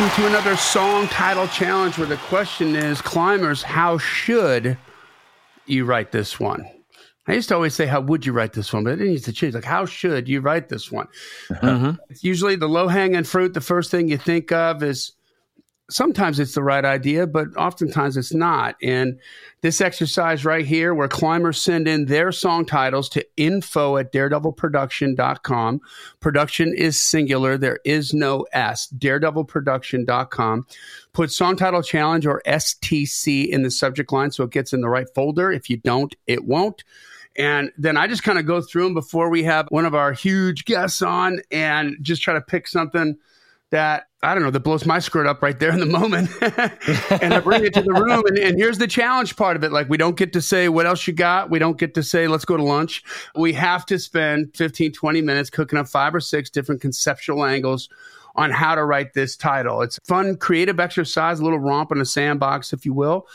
welcome to another song title challenge where the question is climbers, how should you write this one? I used to always say, How would you write this one? But it needs to change. Like, how should you write this one? Mm-hmm. It's usually the low hanging fruit. The first thing you think of is sometimes it's the right idea, but oftentimes it's not. And this exercise right here, where climbers send in their song titles to info at daredevilproduction.com. Production is singular, there is no S. Daredevilproduction.com. Put song title challenge or STC in the subject line so it gets in the right folder. If you don't, it won't. And then I just kind of go through them before we have one of our huge guests on and just try to pick something that I don't know that blows my skirt up right there in the moment, and I bring it to the room. And, and, here's the challenge part of it: like we don't get to say what else you got. We don't get to say let's go to lunch. We have to spend 15, 20 minutes cooking up five or six different conceptual angles on how to write this title. It's fun, creative exercise, a little romp in a sandbox, if you will.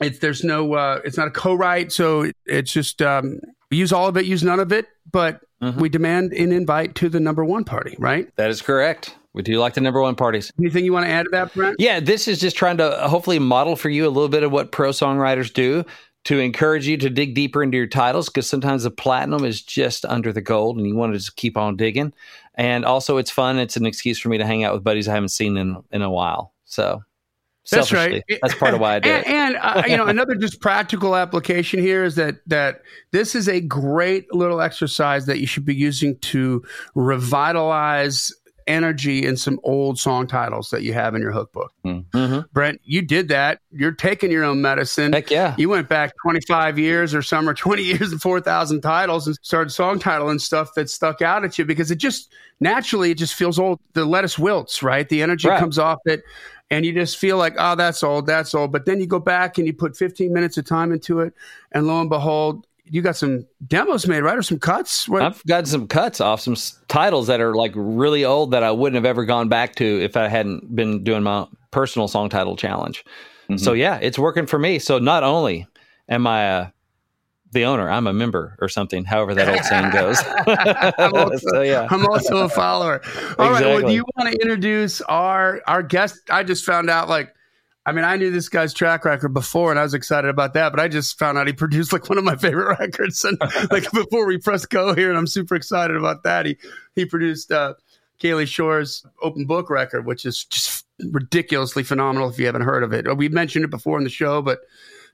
It's there's no uh, it's not a co-write, so it's just um, use all of it, use none of it, but mm-hmm. we demand an invite to the number one party, right? That is correct. We do like the number one parties. Anything you want to add to that, Brent? Yeah, this is just trying to hopefully model for you a little bit of what pro songwriters do to encourage you to dig deeper into your titles because sometimes the platinum is just under the gold and you want to just keep on digging. And also, it's fun. It's an excuse for me to hang out with buddies I haven't seen in, in a while. So, that's right. That's part of why I did. and, and uh, you know, another just practical application here is that that this is a great little exercise that you should be using to revitalize energy in some old song titles that you have in your hookbook. Mm-hmm. Brent, you did that. You're taking your own medicine. Heck yeah. You went back 25 years or some or 20 years and 4,000 titles and started song titling stuff that stuck out at you because it just naturally, it just feels old. The lettuce wilts, right? The energy right. comes off it and you just feel like, oh, that's old, that's old. But then you go back and you put 15 minutes of time into it, and lo and behold, you got some demos made, right, or some cuts? What? I've got some cuts off some titles that are like really old that I wouldn't have ever gone back to if I hadn't been doing my personal song title challenge. Mm-hmm. So yeah, it's working for me. So not only am I uh, the owner, I'm a member or something. However that old saying goes. I'm, also, so, yeah. I'm also a follower. All exactly. right. Well, do you want to introduce our our guest? I just found out like I mean, I knew this guy's track record before, and I was excited about that. But I just found out he produced like one of my favorite records, and like before we press go here, and I'm super excited about that. He he produced uh, Kaylee Shore's Open Book record, which is just ridiculously phenomenal. If you haven't heard of it, we mentioned it before in the show, but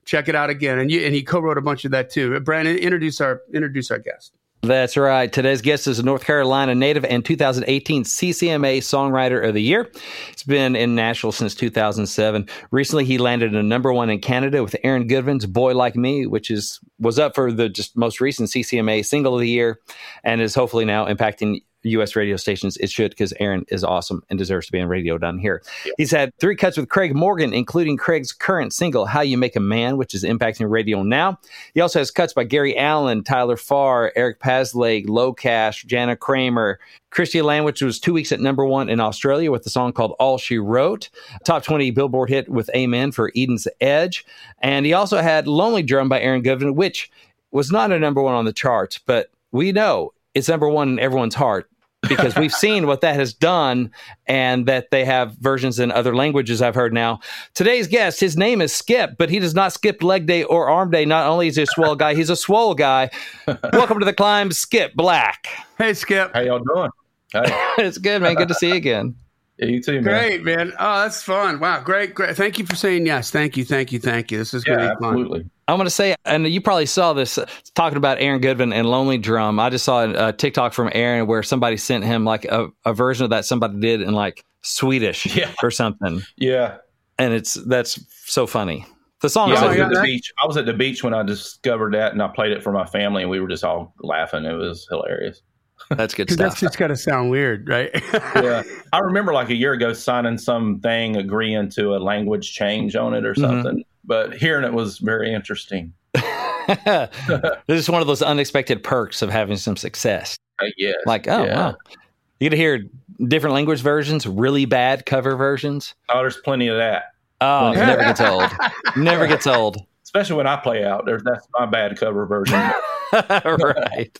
check it out again. And you and he co-wrote a bunch of that too. Brandon, introduce our introduce our guest. That's right. Today's guest is a North Carolina native and 2018 CCMA Songwriter of the Year. He's been in Nashville since 2007. Recently, he landed a number one in Canada with Aaron Goodvin's "Boy Like Me," which is was up for the just most recent CCMA Single of the Year, and is hopefully now impacting U.S. radio stations. It should because Aaron is awesome and deserves to be on radio down here. Yeah. He's had three cuts with Craig Morgan, including Craig's current single "How You Make a Man," which is impacting radio now. He also has cuts by Gary Allan, Tyler Farr, Eric Paslay, LoCash, Jana Kramer, Christy Land, which was two weeks at number one in Australia with the song called All She Wrote. Top 20 Billboard hit with Amen for Eden's Edge. And he also had Lonely Drum by Aaron Goodvin, which was not a number one on the charts, but we know it's number one in everyone's heart because we've seen what that has done and that they have versions in other languages I've heard now. Today's guest, his name is Skip, but he does not skip leg day or arm day. Not only is he a swell guy, he's a swole guy. Welcome to the climb, Skip Black. Hey, Skip. How y'all doing? Hey. it's good, man. Good to see you again. Yeah, you too, man. Great, man. Oh, that's fun. Wow, great, great. Thank you for saying yes. Thank you, thank you, thank you. This is yeah, going to be fun. Absolutely. I'm going to say, and you probably saw this uh, talking about Aaron Goodvin and Lonely Drum. I just saw a, a TikTok from Aaron where somebody sent him like a, a, version of that somebody did in like Swedish yeah. or something. Yeah. And it's that's so funny. The song yeah, I was at the beach. I was at the beach when I discovered that and I played it for my family and we were just all laughing. It was hilarious. That's good stuff. That's just got to sound weird, right? yeah. I remember like a year ago signing something agreeing to a language change on it or mm-hmm. something. Mm-hmm but hearing it was very interesting. this is one of those unexpected perks of having some success. Uh, yes. Like, oh, yeah. wow. You get to hear different language versions, really bad cover versions. Oh, there's plenty of that. Oh, it never gets old. Never gets old. Especially when I play out. There's that's my bad cover version. right.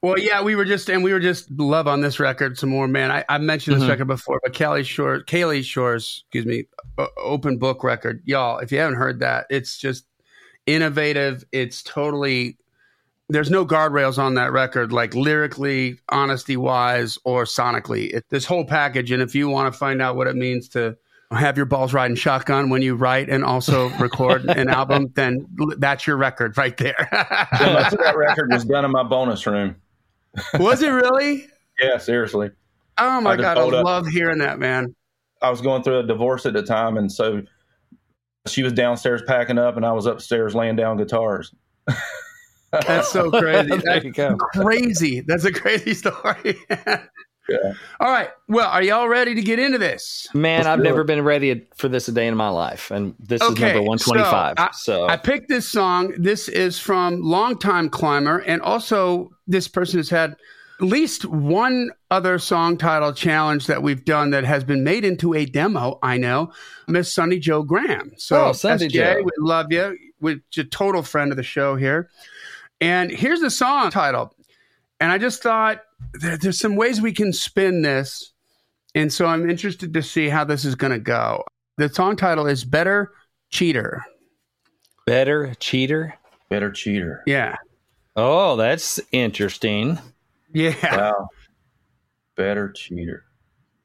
Well, yeah, we were just and we were just love on this record some more, man. I, I mentioned this Mhm. record before, but Kelly Shore, Kaylee Shore's, excuse me, o- open book record, y'all. If you haven't heard that, it's just innovative. It's totally. There's no guardrails on that record, like lyrically, honesty wise, or sonically. It, this whole package, and if you want to find out what it means to have your balls riding shotgun when you write and also record an album, then that's your record right there. Yeah, that record was done in my bonus room. Was it really? Yeah, seriously. Oh my I god, I pulled up- love hearing that, man. I was going through a divorce at the time, and so she was downstairs packing up, and I was upstairs laying down guitars. That's so crazy. there That's you go. crazy. That's a crazy story. Yeah. All right. Well, are y'all ready to get into this? Man, Let's I've never it. been ready for this a day in my life, and this is number one twenty five. so I- So, I picked this song. This is from longtime climber, and also this person has had at least one other song title challenge that we've done that has been made into a demo. I know, Miss Sunny Joe Graham. So, Oh, Sunny SJ, Joe. we love you. We're a total friend of the show here. And here's the song title. And I just thought there- there's some ways we can spin this. And so I'm interested to see how this is going to go. The song title is Better Cheater. better cheater. Better cheater. Yeah. Oh, that's interesting. Yeah. Wow. Better cheater.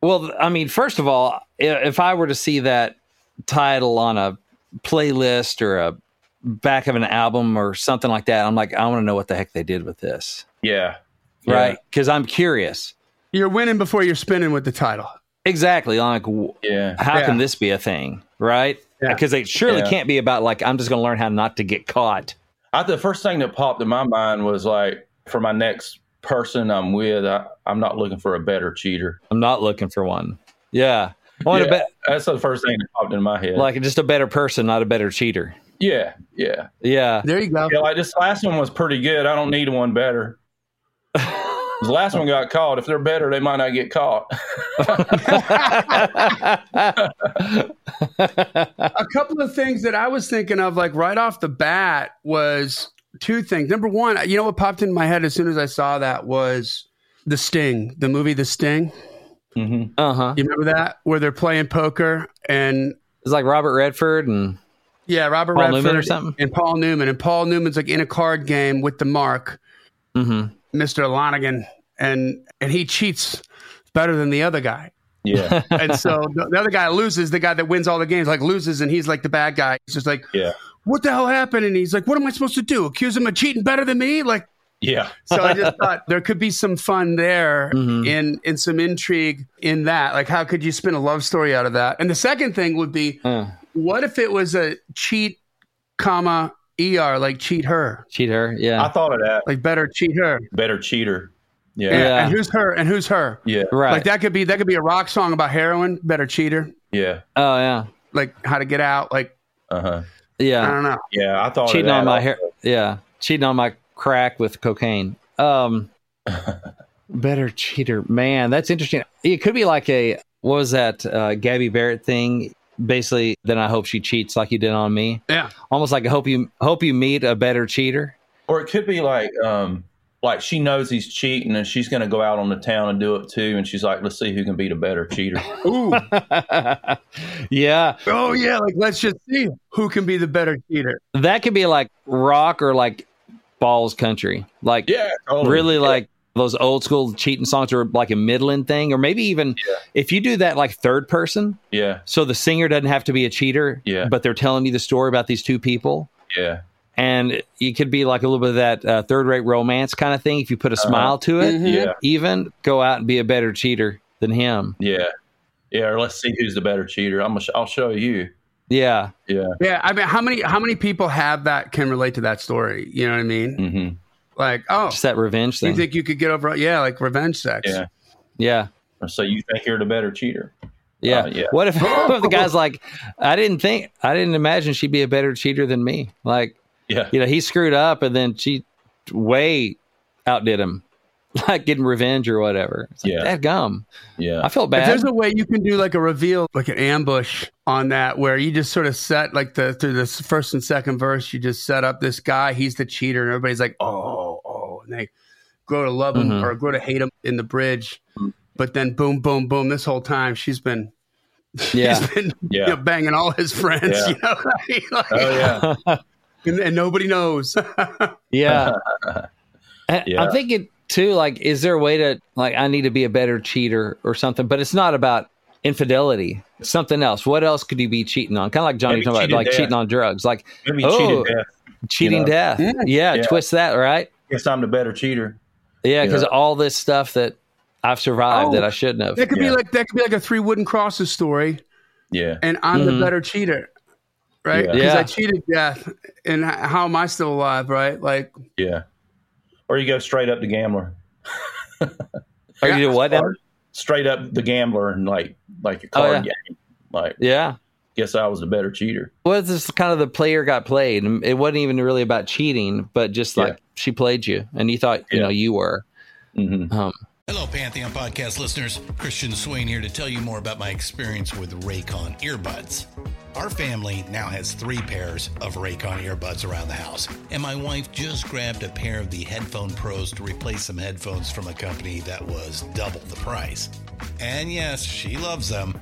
Well, I mean, first of all, if I were to see that title on a playlist or a back of an album or something like that, I'm like, I want to know what the heck they did with this, Yeah. Right? Because I'm curious. You're winning before you're spinning with the title. Exactly. Like, Yeah. how Yeah. can this be a thing, right? Yeah. Because it surely Yeah. can't be about like I'm just going to learn how not to get caught. I, the first thing that popped in my mind was like, for my next person I'm with, I, I'm not looking for a better cheater. I'm not looking for one. Yeah, I want Yeah, a bet That's the first thing that popped in my head. like just a better person, not a better cheater. yeah, yeah. Yeah. There you go. Yeah, like this last one was pretty good. I don't need one better. The last one got caught. If they're better, they might not get caught. A couple of things that I was thinking of, like right off the bat, was two things. Number one, you know what popped into my head as soon as I saw that was The Sting, the movie The Sting. hmm uh huh. You remember that? Where they're playing poker and It's like Robert Redford and yeah, Robert Paul Redford Newman or something? and Paul Newman. And Paul Newman's like in a card game with the mark, hmm Mr. Lonnegan, and and he cheats better than the other guy. Yeah, And so the, the other guy loses, the guy that wins all the games, like loses, and he's like the bad guy. He's just like, yeah, what the hell happened? And he's like, what am I supposed to do? Accuse him of cheating better than me? Like, yeah. so I just thought there could be some fun there Mhm. in in some intrigue in that. Like, how could you spin a love story out of that? And the second thing would be, Uh, what if it was a cheat, comma er, like cheat her, cheat her. Yeah. I thought of that. like better cheat her. Better cheater. Yeah. Yeah, Yeah. And who's her? And who's her? yeah, right. Like that could be that could be a rock song about heroin. Better cheater. yeah. oh yeah. Like how to get out. Like Uh huh. Yeah. I don't know. Yeah, I thought Cheating of that on my hair. Yeah. Cheating on my crack with cocaine. Um. better cheater. Man, that's interesting. It could be like a what was that uh, Gabby Barrett thing? Basically, then I hope she cheats like you did on me. Yeah. Almost like I hope you hope you meet a better cheater. Or it could be like, um, like she knows he's cheating and she's going to go out on the town and do it too. And she's like, let's see who can be the better cheater. Ooh. yeah, oh yeah. Like let's just see who can be the better cheater. that could be like rock or like balls country. Like yeah, totally. really Yeah. like those old school cheating songs are like a middling thing or maybe even if you do that like third person Yeah, so the singer doesn't have to be a cheater Yeah. but they're telling you the story about these two people yeah, and it could be like a little bit of that uh, third rate romance kind of thing if you put a smile to it Mhm. yeah, even go out and be a better cheater than him yeah, yeah. Or let's see who's the better cheater. I'm. Gonna sh- I'll show you. yeah Yeah. Yeah. I mean, how many how many people have that can relate to that story? You know what I mean? hmm Like, oh, just that revenge you think you could get over? Yeah, like revenge sex. Yeah. yeah So you think you're the better cheater? yeah. Uh, yeah. What if, what if the guy's like, I didn't think, I didn't imagine she'd be a better cheater than me. Like, Yeah. you know, he screwed up and then she way outdid him, like getting revenge or whatever. It's like, Yeah. that gum. Yeah. I felt If bad. there's a way you can do like a reveal, like an ambush on that, where you just sort of set like the through this first and second verse, you just set up this guy, he's the cheater, and everybody's like, oh, and they grow to love him Mhm. or grow to hate him in the bridge. But then boom, boom, boom. This whole time she's been Yeah. he's been you Yeah. know, banging all his friends. Yeah. You know, like, Oh yeah. and, and nobody knows. Yeah. Yeah. I'm thinking too, like, is there a way to like I need to be a better cheater or something? But it's not about infidelity. It's something else. What else could you be cheating on? Kind of like Johnny Maybe talking about like death. cheating on drugs. Like Maybe Oh. cheated death. cheating know? death. Yeah. Yeah, Yeah. twist that, right? Guess I'm the better cheater. Yeah, because Yeah. all this stuff that I've survived Oh, that I shouldn't have. that could be like that could be like a three wooden crosses story, Yeah. and I'm Mhm. the better cheater, right? Because Yeah. I cheated death, and how am I still alive? Right? Like Yeah. Or you go straight up the gambler. Or you do what? straight up the gambler and like like a Oh, card yeah. game. Like Yeah. Guess I was the better cheater. Well, it's just kind of the player got played. It wasn't even really about cheating, but just like Yeah. she played you, and you thought you Yeah. know you were. hmm Um, Hello, Pantheon podcast listeners. Christian Swain here to tell you more about my experience with Raycon earbuds. Our family now has three pairs of Raycon earbuds around the house, and my wife just grabbed a pair of the Headphone Pros to replace some headphones from a company that was double the price. And yes, she loves them.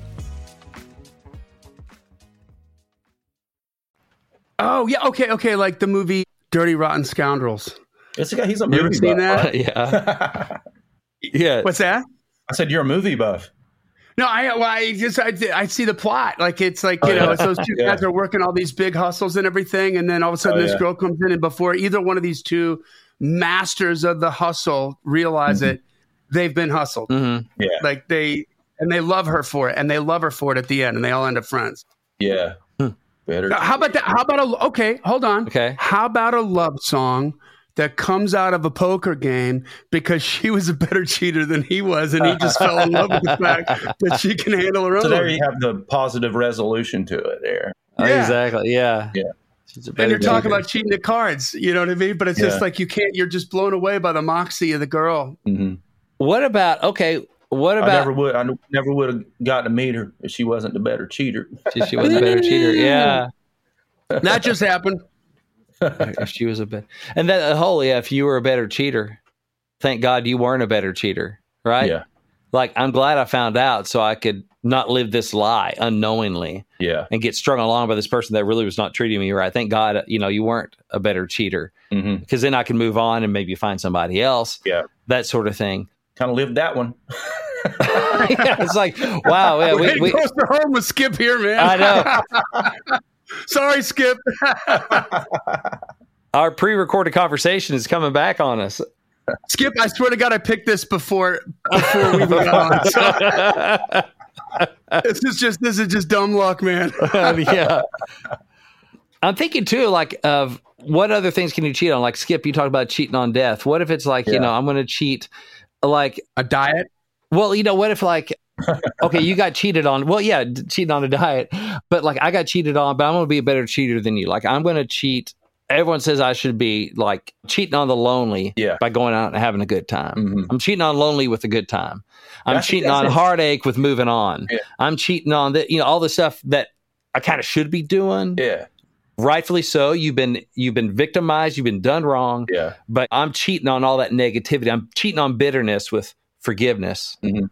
Oh yeah, okay, okay, like the movie Dirty Rotten Scoundrels. It's a guy. He's a You ever seen buff. that? yeah, yeah. What's that? I said you're a movie buff. No, I well, I just I, I see the plot. Like it's like you Oh, know, yeah. it's those two Yeah. guys are working all these big hustles and everything, and then all of a sudden Oh, this yeah. girl comes in, and before either one of these two masters of the hustle realize Mm-hmm. it, they've been hustled. hmm Yeah. Like they and they love her for it, and they love her for it at the end, and they all end up friends. Yeah. Better. Now, How about that? How about a okay? Hold on. Okay. How about a love song? That comes out of a poker game because she was a better cheater than he was, and he just fell in love with the fact that she can handle her own. So there you have the positive resolution to it. There. Yeah. Exactly. Yeah. Yeah. And you're talking about cheating at cards, you know what I mean? But it's Yeah. just like you can't. You're just blown away by the moxie of the girl. hmm What about okay? What about? I about never would. I never would have gotten to meet her if she wasn't the better cheater. she, she was a better cheater? Yeah. That just happened. if she was a bit and that uh, holy, if you were a better cheater thank god you weren't a better cheater right Yeah. like i'm glad i found out so i could not live this lie unknowingly Yeah. and get strung along by this person that really was not treating me right thank god you know you weren't a better cheater mm-hmm. because then i can move on and maybe find somebody else Yeah. that sort of thing Kind of lived that one. yeah, it's like wow yeah, we, to we, go to home with Skip here, man. i know Sorry, Skip. our pre-recorded conversation is coming back on us Skip, I swear to God, I picked this before before we went on. So this is just this is just dumb luck, man. yeah. I'm thinking too, like of what other things can you cheat on? Like Skip, you talked about cheating on death. What if it's like, you know, I'm going to cheat, like, A diet. well, you know, what if like, okay, you got cheated on. Well, yeah, cheating on a diet, but like I got cheated on, but I'm going to be a better cheater than you. Like I'm going to cheat. Everyone says I should be like cheating on the lonely Yeah. by going out and having a good time. Mhm. I'm cheating on lonely with a good time. I'm That's- cheating that's on it. heartache with moving on. Yeah. I'm cheating on the, you know, all the stuff that I kind of should be doing Yeah. Rightfully so. You've been you've been victimized. You've been done wrong. Yeah. But I'm cheating on all that negativity. I'm cheating on bitterness with forgiveness. Mm-hmm.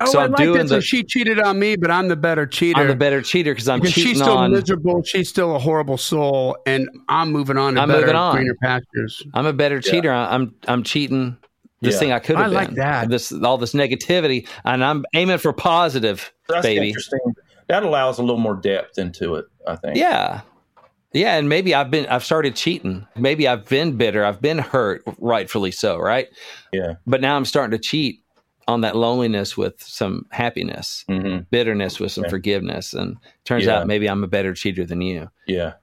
Oh, So I I'm like doing that. So the- she cheated on me, but I'm the better cheater. I'm the better cheater because I'm because cheating she's still on. miserable. She's still a horrible soul, and I'm moving on to I'm better, moving on. greener pastures. I'm a better Yeah. cheater. I- I'm I'm cheating this Yeah. thing I could have I been. like that. This all this negativity, and I'm aiming for positive, That's baby. interesting. That allows a little more depth into it, I think. Yeah. Yeah, and maybe I've been I've started cheating. Maybe I've been bitter. I've been hurt, rightfully so, right? Yeah. But now I'm starting to cheat on that loneliness with some happiness, hmm bitterness with some Yeah. forgiveness, and turns Yeah. out maybe I'm a better cheater than you. Yeah.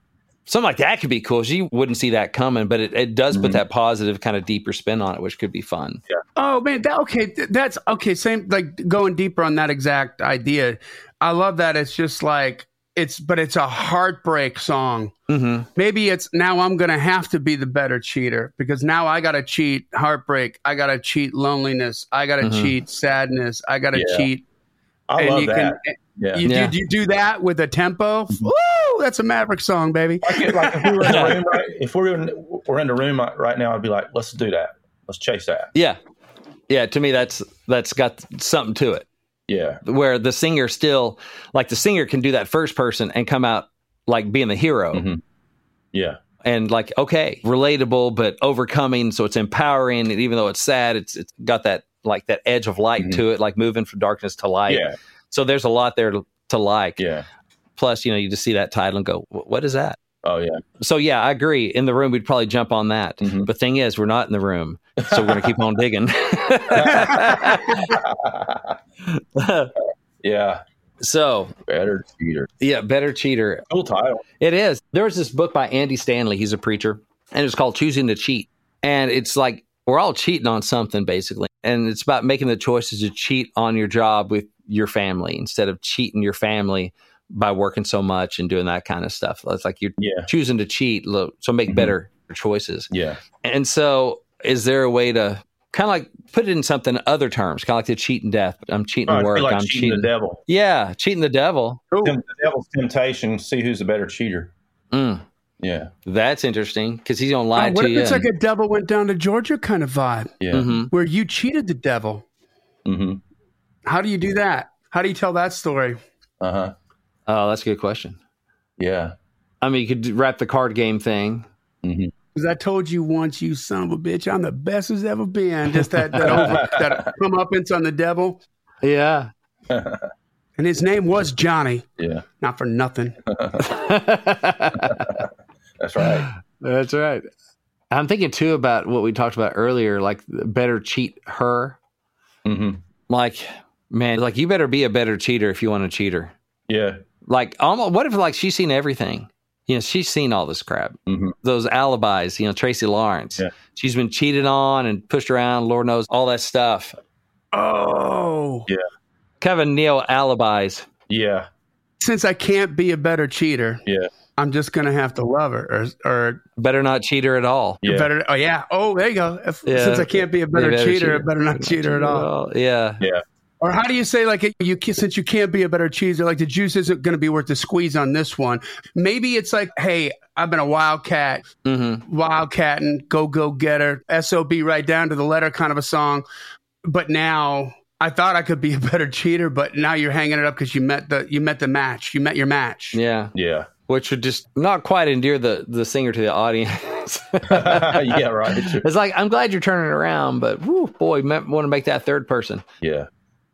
Something like that could be cool. You wouldn't see that coming, but it, it does put Mhm. that positive kind of deeper spin on it, which could be fun. Yeah. Oh man, that okay. That's okay. Same like going deeper on that exact idea. I love that. It's just like it's, but it's a heartbreak song. hmm Maybe it's now I'm gonna have to be the better cheater because now I gotta cheat heartbreak. I gotta cheat loneliness. I gotta Mhm. cheat sadness. I gotta Yeah. cheat. I and love you that. can yeah. you, Yeah. you, you do that with a tempo. Woo! That's a Maverick song, baby. like, if- like if we were in the room, right, if we're in, we're in the room right now, I'd be like, let's do that. Let's chase that. Yeah, yeah. To me, that's that's got something to it. Yeah. where the singer still like the singer can do that first person and come out like being the hero Mhm. Yeah. and like okay relatable but overcoming so it's empowering and even though it's sad it's it's got that like that edge of light Mhm. to it like moving from darkness to light Yeah. so there's a lot there to, to like Yeah. plus you know you just see that title and go what is that Oh, yeah. so yeah i agree in the room we'd probably jump on that Mhm. but thing is we're not in the room so we're gonna keep on digging yeah. so Better cheater. yeah better cheater Cool title. It is. There was this book by Andy Stanley. He's a preacher, and it's called Choosing to Cheat. And it's like we're all cheating on something, basically. And it's about making the choices to cheat on your job with your family instead of cheating your family by working so much and doing that kind of stuff. It's like you're Yeah. choosing to cheat, so make Mhm. better choices. Yeah. And so, is there a way to kind of like put it in something other terms, kind of like the cheating death? I'm cheating Oh, I work. like I'm cheating, cheating. the devil. yeah, cheating the devil. Tem- The devil's temptation. See who's a better cheater. Mm, Yeah. that's interesting because he's gonna lie Oh, what to if you. it's like a devil went down to Georgia kind of vibe Yeah. Mhm. where you cheated the devil? Mm-hmm. How do you do that? How do you tell that story? Uh huh. Oh, that's a good question. Yeah. I mean, you could wrap the card game thing. Mm-hmm. Because I told you once, you son of a bitch, I'm the best who's ever been. Just that that, over, that come up and on the devil, Yeah. and his name was Johnny. yeah. Not for nothing. That's right. That's right. I'm thinking too about what we talked about earlier, like better cheat her. Mm-hmm. Like, man, like you better be a better cheater if you want to cheat her. Yeah. Like, almost, what if like she's seen everything? You know, she's seen all this crap. Mhm. Those alibis, you know, Tracy Lawrence. Yeah. She's been cheated on and pushed around, Lord knows, all that stuff. Oh, Yeah. Kevin Neal alibis. Yeah. since I can't be a better cheater, Yeah. I'm just gonna have to love her, or, or Better not cheat her at all. Yeah. better. Oh yeah. Oh, there you go. If, Yeah. Since I can't be a better, Be a cheater, I better not cheat her at all. Yeah. Yeah. Or how do you say like you since you can't be a better cheeser, like the juice isn't going to be worth the squeeze on this one? Maybe it's like, hey, I've been a wildcat, Mm-hmm. wildcatting, go go getter, sob right down to the letter kind of a song, but now. I thought I could be a better cheater, but now you're hanging it up because you met the you met the match. You met your match. Yeah. Yeah. Which would just not quite endear the, the singer to the audience. yeah. Right. it's like, I'm glad you're turning around, but whew, boy, want to make that third person. Yeah.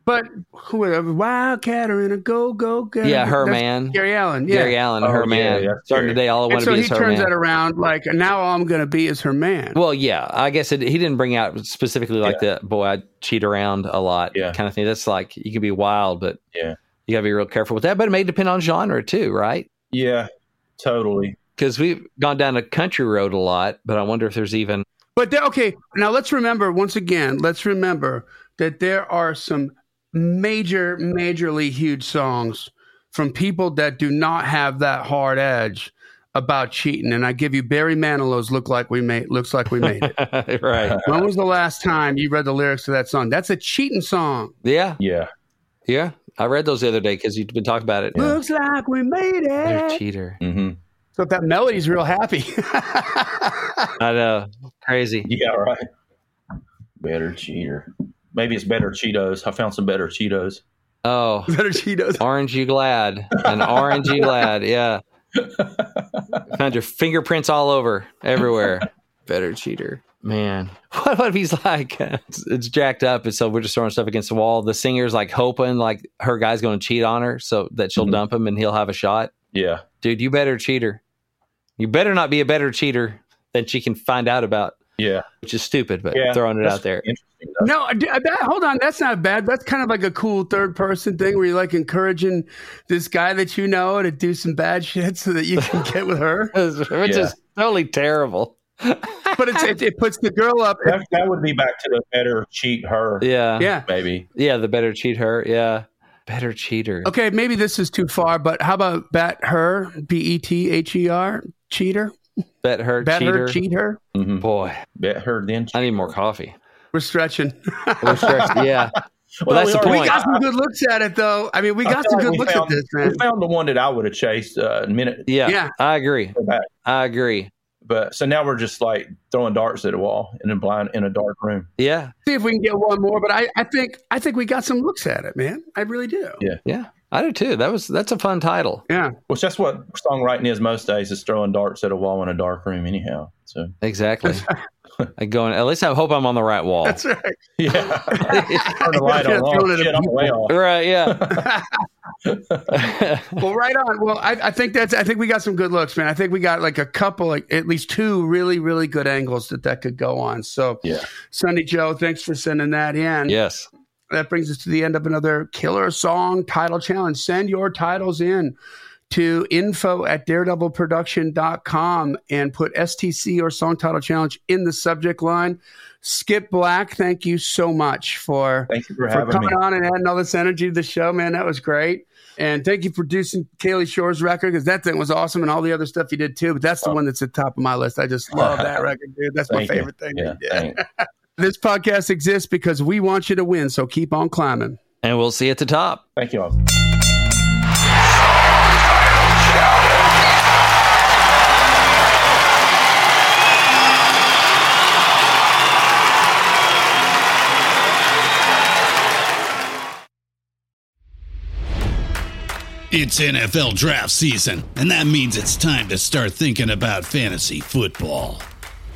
But whoever, or in a go go getter. Yeah, her That's man. Gary Allan. Yeah. Gary Allan, Oh, her yeah, man. yeah, Starting Gary. today, all I want to so be he is her man. So he turns that around like now all I'm going to be is her man. Well, yeah, I guess it, he didn't bring out specifically like the boy I cheat around a lot Yeah. kind of thing. That's like you can be wild, but Yeah. you got to be real careful with that. But it may depend on genre too, right? Yeah. Totally. Because we've gone down a country road a lot, but I wonder if there's even But there, okay, now let's remember once again. Let's remember that there are some major, majorly huge songs from people that do not have that hard edge about cheating. And I give you Barry Manilow's "Look Like We Made." Looks like we made it. right. when was the last time you read the lyrics to that song? That's a cheating song. Yeah, Yeah. yeah. I read those the other day because you've been talking about it. Looks like we made You're a it. cheater. Mm-hmm. So that melody's real happy. I know. Crazy. Yeah, right. Better cheater. Maybe it's better Cheetos. I found some better Cheetos. Oh, Better Cheetos. Orange you glad. An orange you glad. Yeah. Found your fingerprints all over everywhere. Better cheater. Man. What, what if he's like, it's, it's jacked up, and so we're just throwing stuff against the wall. The singer's like hoping like her guy's going to cheat on her so that she'll Mhm. dump him and he'll have a shot. Yeah. Dude, you better cheater. You better not be a better cheater than she can find out about, Yeah. which is stupid, but Yeah. throwing it out there. No, I- I- uh, that, hold on. That's not bad. That's kind of like a cool third person thing where you're like encouraging this guy that you know to do some bad shit so that you can get with her. Which Yeah. is totally terrible. But it's, it, it puts the girl up. That, that would be back to the better cheat her, Yeah. Yeah. maybe. Yeah, the better cheat her. Yeah. Better cheater. Okay, maybe this is too far, but how about bet her? B E T H E R? Cheater? Bet her Bet cheater. her, cheat her? hmm Boy, Bet her then. I need more coffee. We're stretching. We're stressed. Yeah. Well, that's we the already- we point. got some good looks at it, though. I mean, we got some like good we looks found- at this, man. We found the one that I would have chased uh, a minute Yeah, Yeah. I agree. I agree. But so now we're just like throwing darts at a wall in a blind in a dark room. Yeah. See if we can get one more, but I, I think I think we got some looks at it, man. I really do. Yeah. Yeah. I do too. That was that's a fun title. Yeah. Which that's what songwriting is most days is throwing darts at a wall in a dark room anyhow. So Exactly. I going at least I hope I'm on the right wall. That's right. yeah. Turn the light on. Throwing Oh, it shit, I'm way off. right, yeah. Well, right on. Well, I, I think that's. I think we got some good looks, man. I think we got like a couple, like at least two really, really good angles that that could go on. So, Yeah. Sunny Joe, thanks for sending that in. yes. That brings us to the end of another killer song title challenge. Send your titles in to info at daredevilproduction.com and put STC or song title challenge in the subject line. Skip Black, thank you so much for Thank you for, for having me. coming on and adding all this energy to the show, man. That was great. And thank you for producing Kaylee Shore's record because that thing was awesome and all the other stuff you did too. But that's the Oh. one that's at the top of my list. I just love that record, dude. That's my Thank you. favorite thing. Yeah. Yeah. thanks. This podcast exists because we want you to win. So keep on climbing. And we'll see you at the top. Thank you all. It's NFL draft season, and that means it's time to start thinking about fantasy football.